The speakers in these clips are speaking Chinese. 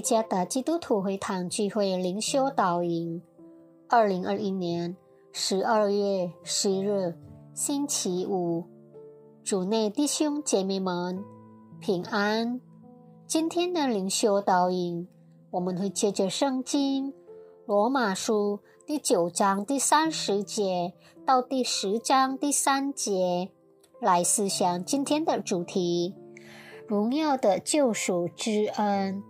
耶加达基督徒会堂聚会灵修导引，二零二一年十二月十日星期五，主内弟兄姐妹们平安。今天的灵修导引，我们会借着圣经罗马书第九章第三十节到第十章第三节来思想今天的主题：荣耀的救赎之恩。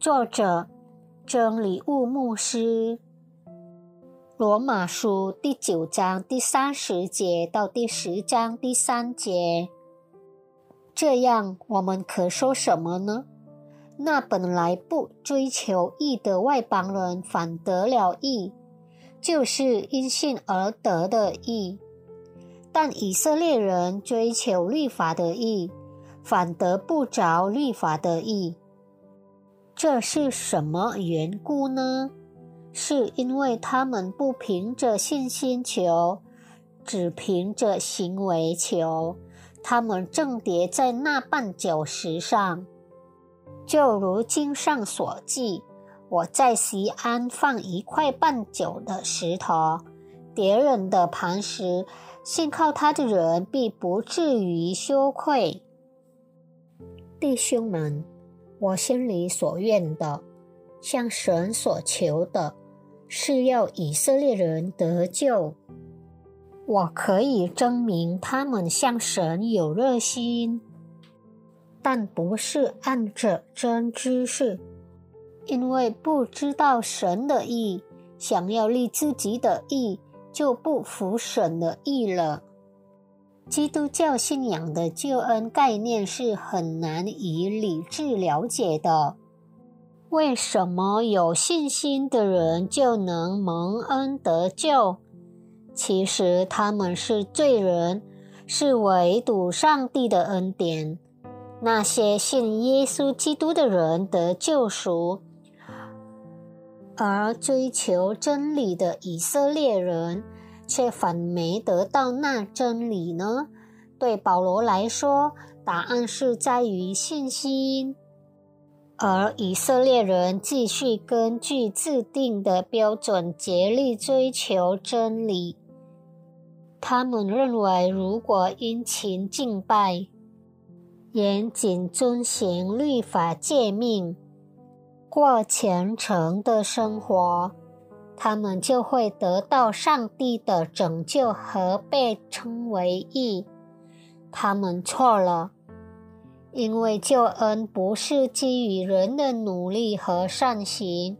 作者：真理物牧师。罗马书第九章第三十节到第十章第三节。这样，我们可说什么呢？那本来不追求义的外邦人反得了义，就是因信而得的义；但以色列人追求律法的义，反得不着律法的义。这是什么缘故呢？是因为他们不凭着信心求，只凭着行为求。他们正跌在那绊脚石上，就如经上所记：“我在西安放一块绊脚的石头，跌人的磐石，信靠他的人必不至于羞愧。”弟兄们。我心里所愿的，向神所求的，是要以色列人得救。我可以证明他们向神有热心，但不是按着真知识，因为不知道神的意，想要立自己的意，就不服神的意了。基督教信仰的救恩概念是很难以理智了解的。为什么有信心的人就能蒙恩得救？其实他们是罪人，是唯独上帝的恩典。那些信耶稣基督的人得救赎，而追求真理的以色列人。却反没得到那真理呢？对保罗来说，答案是在于信心。而以色列人继续根据自定的标准竭力追求真理。他们认为，如果殷勤敬拜、严谨遵行律法诫命、过虔诚的生活，他们就会得到上帝的拯救和被称为义。他们错了，因为救恩不是基于人的努力和善行，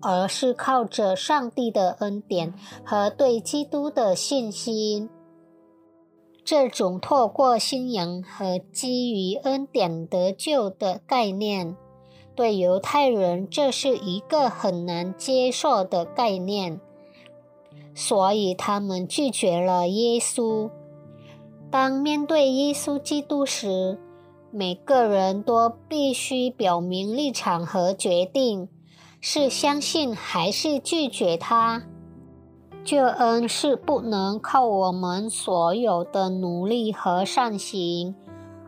而是靠着上帝的恩典和对基督的信心。这种透过信仰和基于恩典得救的概念。对犹太人，这是一个很难接受的概念，所以他们拒绝了耶稣。当面对耶稣基督时，每个人都必须表明立场和决定：是相信还是拒绝他。救恩是不能靠我们所有的努力和善行，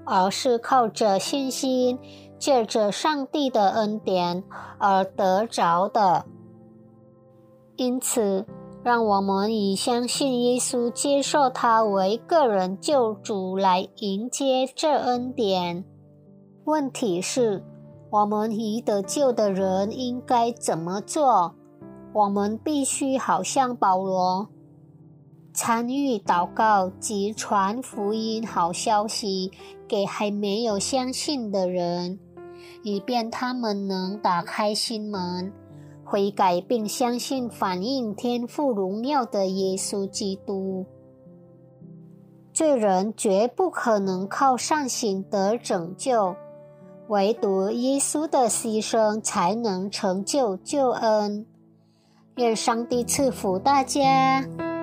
而是靠着信心。借着上帝的恩典而得着的，因此，让我们以相信耶稣、接受他为个人救主来迎接这恩典。问题是，我们已得救的人应该怎么做？我们必须好像保罗，参与祷告及传福音好消息给还没有相信的人。以便他们能打开心门，悔改并相信反映天赋荣耀的耶稣基督。罪人绝不可能靠善行得拯救，唯独耶稣的牺牲才能成就救恩。愿上帝赐福大家。